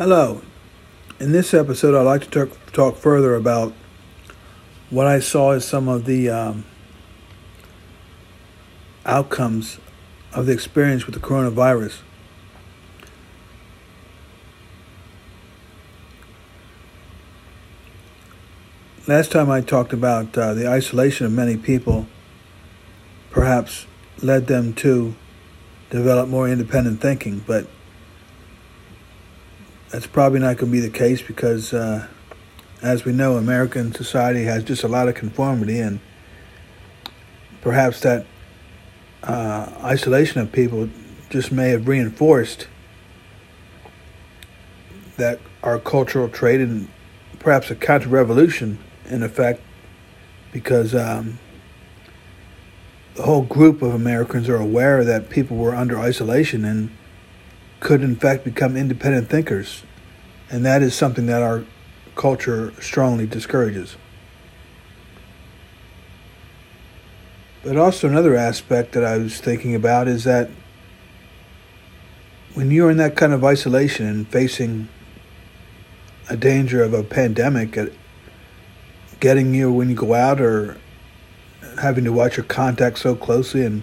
Hello. In this episode, I'd like to talk, talk further about what I saw as some of the um, outcomes of the experience with the coronavirus. Last time I talked about uh, the isolation of many people, perhaps led them to develop more independent thinking, but that's probably not going to be the case because, uh, as we know, American society has just a lot of conformity, and perhaps that uh, isolation of people just may have reinforced that our cultural trait and perhaps a counter revolution in effect because um, the whole group of Americans are aware that people were under isolation and could in fact become independent thinkers. And that is something that our culture strongly discourages. But also, another aspect that I was thinking about is that when you're in that kind of isolation and facing a danger of a pandemic getting you when you go out or having to watch your contacts so closely and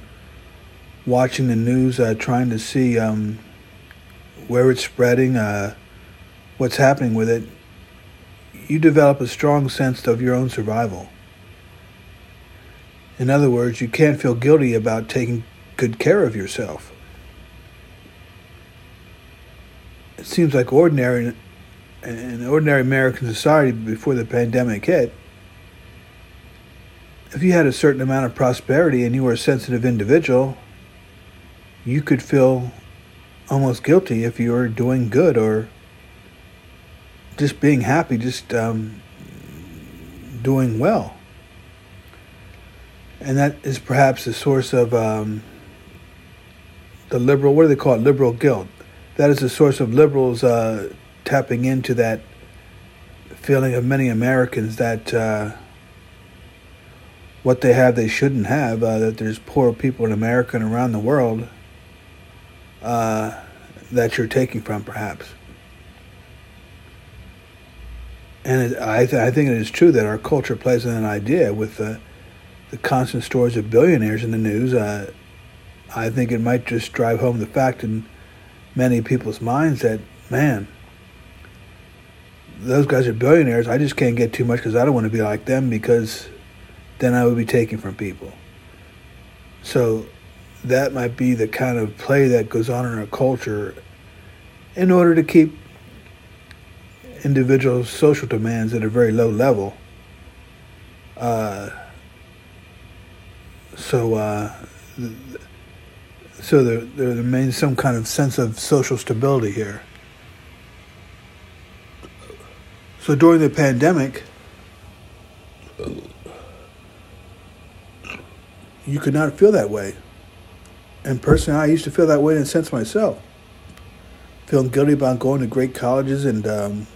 watching the news, uh, trying to see um, where it's spreading, uh, what's happening with it, you develop a strong sense of your own survival. In other words, you can't feel guilty about taking good care of yourself. It seems like ordinary in ordinary American society before the pandemic hit, if you had a certain amount of prosperity and you were a sensitive individual, you could feel almost guilty if you're doing good or just being happy, just um, doing well. And that is perhaps a source of um, the liberal, what do they call it? Liberal guilt. That is a source of liberals uh, tapping into that feeling of many Americans that. Uh, what they have they shouldn't have, uh, that there's poor people in America and around the world uh, that you're taking from, perhaps. And it, I, th- I think it is true that our culture plays an idea with the, the constant stories of billionaires in the news. Uh, I think it might just drive home the fact in many people's minds that, man, those guys are billionaires. I just can't get too much because I don't want to be like them because then I would be taking from people. So that might be the kind of play that goes on in our culture in order to keep individual social demands at a very low level. Uh, so, uh, so there, there remains some kind of sense of social stability here. So during the pandemic, you could not feel that way. And personally, I used to feel that way in a sense myself. Feeling guilty about going to great colleges and um,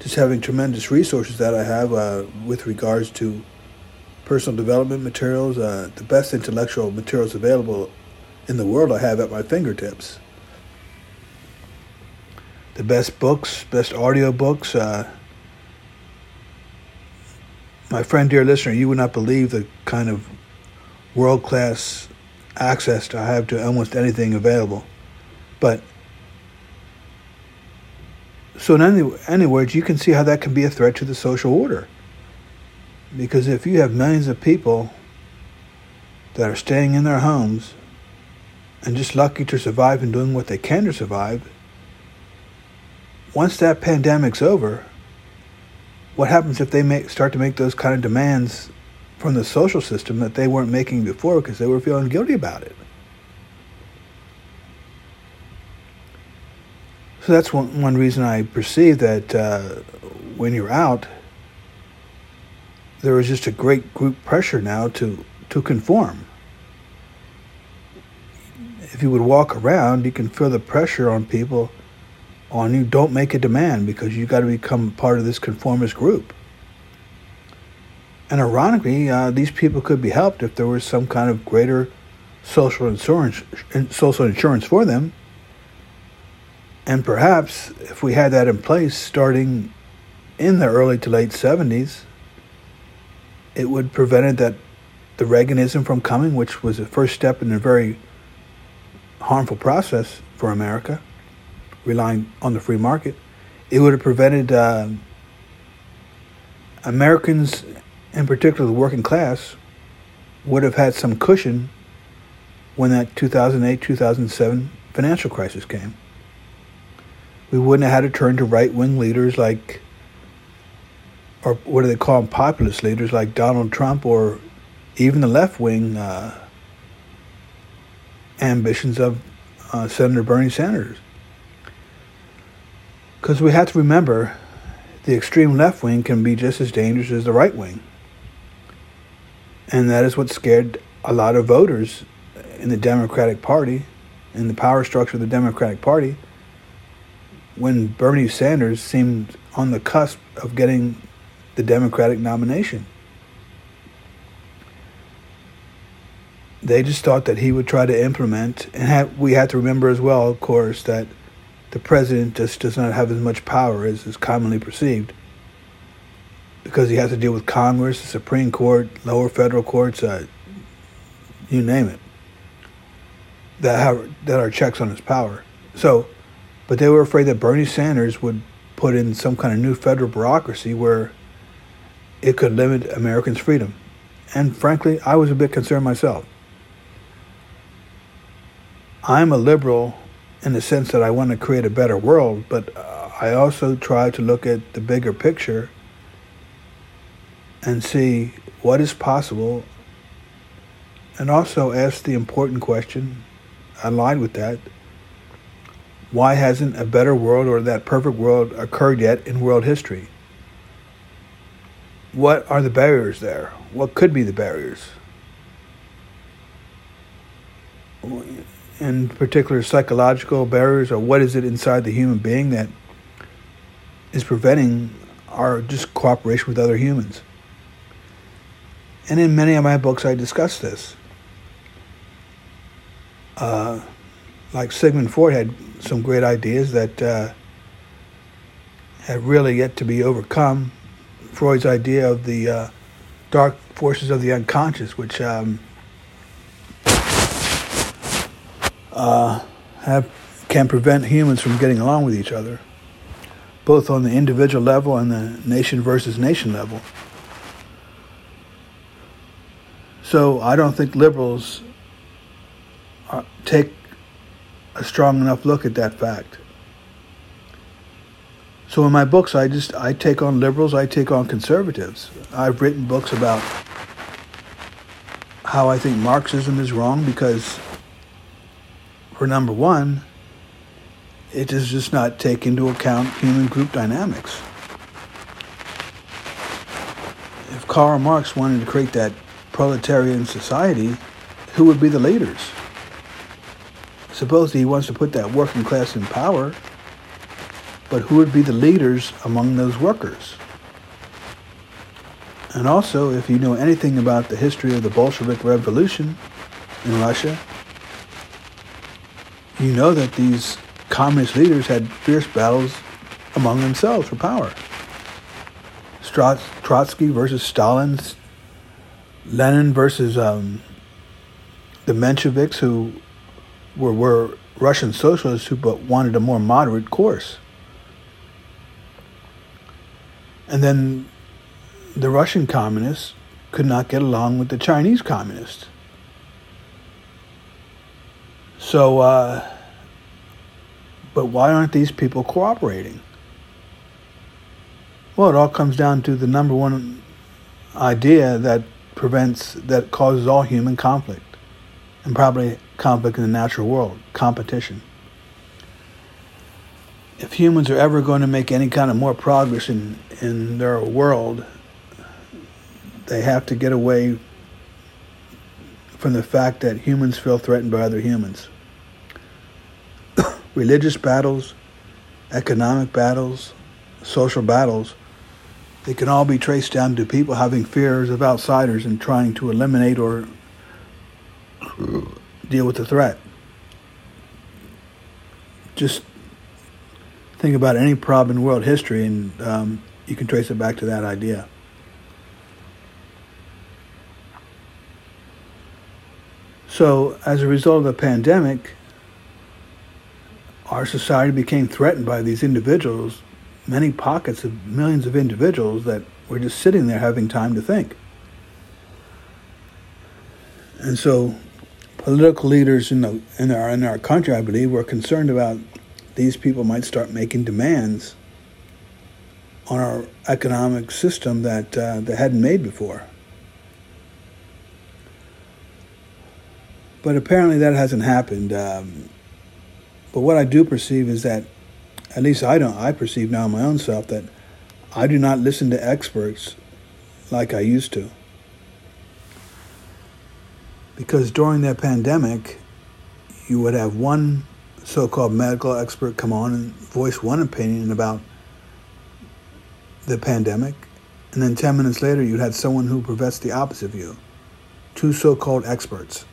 just having tremendous resources that I have uh, with regards to personal development materials, uh, the best intellectual materials available in the world I have at my fingertips. The best books, best audio books, uh, my friend, dear listener, you would not believe the kind of world class access I have to almost anything available. But so in any, any words, you can see how that can be a threat to the social order. Because if you have millions of people that are staying in their homes and just lucky to survive and doing what they can to survive, once that pandemic's over, what happens if they make, start to make those kind of demands from the social system that they weren't making before because they were feeling guilty about it? So that's one, one reason I perceive that uh, when you're out, there is just a great group pressure now to, to conform. If you would walk around, you can feel the pressure on people on you, don't make a demand because you got to become part of this conformist group. And ironically, uh, these people could be helped if there was some kind of greater social insurance, social insurance for them. And perhaps if we had that in place starting in the early to late 70s, it would prevent that the Reaganism from coming, which was the first step in a very harmful process for America, relying on the free market. It would have prevented uh, Americans, in particular the working class, would have had some cushion when that 2008 2007 financial crisis came. We wouldn't have had to turn to right wing leaders like, or what do they call them, populist leaders like Donald Trump or even the left wing uh, ambitions of uh, Senator Bernie Sanders. Because we have to remember the extreme left wing can be just as dangerous as the right wing. And that is what scared a lot of voters in the Democratic Party, in the power structure of the Democratic Party, when Bernie Sanders seemed on the cusp of getting the Democratic nomination. They just thought that he would try to implement, and have, we have to remember as well, of course, that the president just does not have as much power as is commonly perceived because he has to deal with Congress, the Supreme Court, lower federal courts, uh, you name it, that have that are checks on his power. So, but they were afraid that Bernie Sanders would put in some kind of new federal bureaucracy where it could limit Americans' freedom. And frankly, I was a bit concerned myself. I'm a liberal in the sense that I want to create a better world, but I also try to look at the bigger picture and see what is possible and also ask the important question aligned with that why hasn't a better world or that perfect world occurred yet in world history? What are the barriers there? What could be the barriers? in particular psychological barriers, or what is it inside the human being that is preventing our just cooperation with other humans? And in many of my books, I discuss this. Uh, like Sigmund Freud had some great ideas that uh, have really yet to be overcome. Freud's idea of the uh, dark forces of the unconscious, which um, uh, have can prevent humans from getting along with each other, both on the individual level and the nation versus nation level. So I don't think liberals are, take a strong enough look at that fact. So in my books, I just I take on liberals, I take on conservatives. I've written books about how I think Marxism is wrong because for number one, it does just not take into account human group dynamics. If Karl Marx wanted to create that proletarian society, who would be the leaders? Suppose he wants to put that working class in power, but who would be the leaders among those workers? And also, if you know anything about the history of the Bolshevik Revolution in Russia, you know that these communist leaders had fierce battles among themselves for power. Trotsky versus Stalin, Lenin versus um, the Mensheviks, who were, were Russian socialists who but wanted a more moderate course. And then the Russian communists could not get along with the Chinese communists. So, uh, but why aren't these people cooperating? Well, it all comes down to the number one idea that prevents, that causes all human conflict, and probably conflict in the natural world competition. If humans are ever going to make any kind of more progress in, in their world, they have to get away from the fact that humans feel threatened by other humans religious battles, economic battles, social battles, they can all be traced down to people having fears of outsiders and trying to eliminate or deal with the threat. Just think about any problem in world history, and um, you can trace it back to that idea. So, as a result of the pandemic, our society became threatened by these individuals, many pockets of millions of individuals that were just sitting there having time to think. And so, political leaders in, the, in, our, in our country, I believe, were concerned about these people might start making demands on our economic system that uh, they hadn't made before. But apparently that hasn't happened. Um, but what I do perceive is that, at least I don't, I perceive now my own self that I do not listen to experts like I used to. Because during that pandemic, you would have one so called medical expert come on and voice one opinion about the pandemic, and then 10 minutes later, you'd have someone who professed the opposite view. Two so called experts.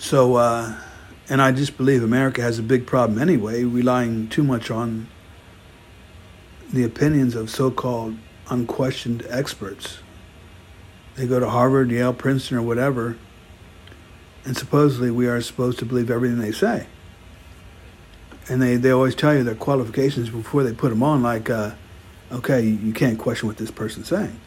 So, uh, and I just believe America has a big problem anyway, relying too much on the opinions of so called unquestioned experts. They go to Harvard, Yale, Princeton, or whatever, and supposedly we are supposed to believe everything they say. And they, they always tell you their qualifications before they put them on, like, uh, okay, you can't question what this person's saying.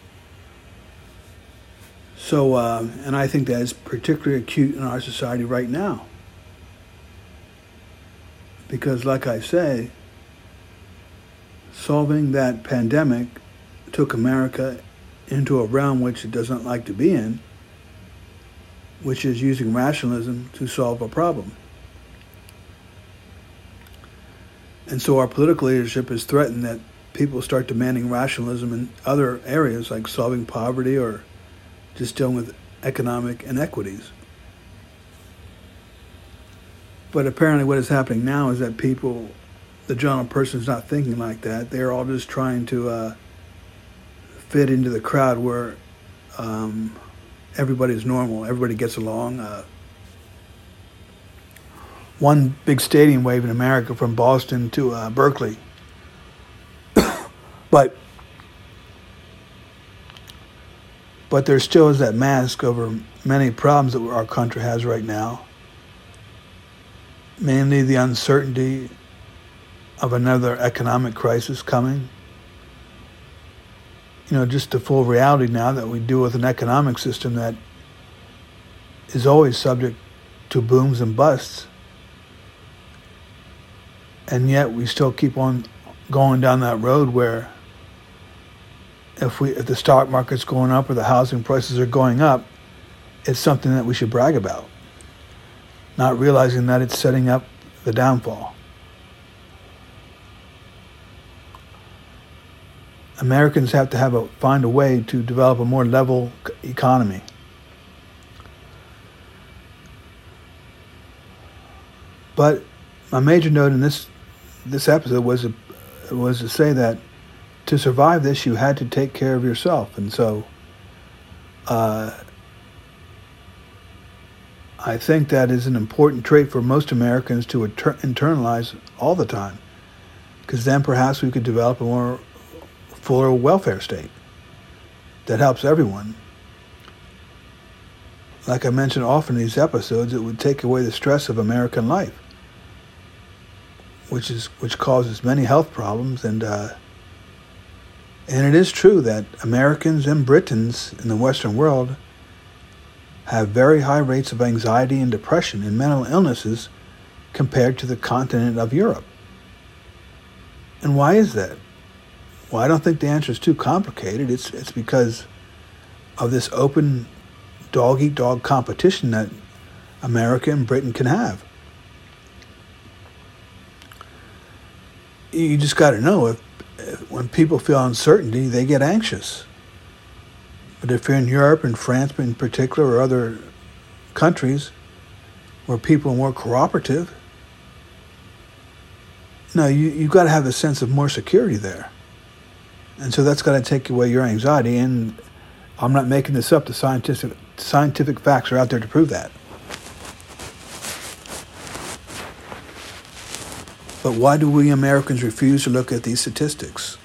So, uh, and I think that is particularly acute in our society right now. Because, like I say, solving that pandemic took America into a realm which it doesn't like to be in, which is using rationalism to solve a problem. And so our political leadership is threatened that people start demanding rationalism in other areas like solving poverty or just dealing with economic inequities. But apparently, what is happening now is that people, the general person, is not thinking like that. They're all just trying to uh, fit into the crowd where um, everybody's normal, everybody gets along. Uh, one big stadium wave in America from Boston to uh, Berkeley. but But there still is that mask over many problems that our country has right now. Mainly the uncertainty of another economic crisis coming. You know, just the full reality now that we deal with an economic system that is always subject to booms and busts. And yet we still keep on going down that road where if we if the stock market's going up or the housing prices are going up, it's something that we should brag about. Not realizing that it's setting up the downfall. Americans have to have a find a way to develop a more level economy. But my major note in this this episode was was to say that to survive this, you had to take care of yourself. And so uh, I think that is an important trait for most Americans to inter- internalize all the time. Because then perhaps we could develop a more fuller welfare state that helps everyone. Like I mentioned often in these episodes, it would take away the stress of American life, which is which causes many health problems and uh, and it is true that Americans and Britons in the Western world have very high rates of anxiety and depression and mental illnesses compared to the continent of Europe. And why is that? Well, I don't think the answer is too complicated. It's, it's because of this open dog eat dog competition that America and Britain can have. You just got to know if when people feel uncertainty, they get anxious. But if you're in Europe and France in particular, or other countries where people are more cooperative, no, you, you've got to have a sense of more security there. And so that's got to take away your anxiety. And I'm not making this up. The scientific, scientific facts are out there to prove that. But why do we Americans refuse to look at these statistics?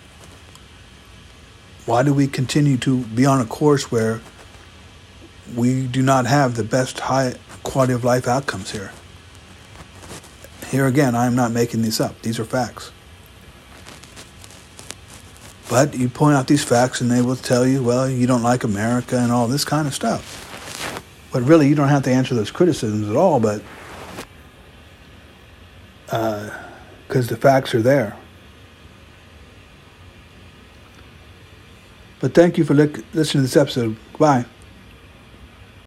Why do we continue to be on a course where we do not have the best high quality of life outcomes here? Here again, I am not making these up. These are facts. But you point out these facts and they will tell you, well, you don't like America and all this kind of stuff. But really, you don't have to answer those criticisms at all, but because the facts are there. But thank you for li- listening to this episode. Bye.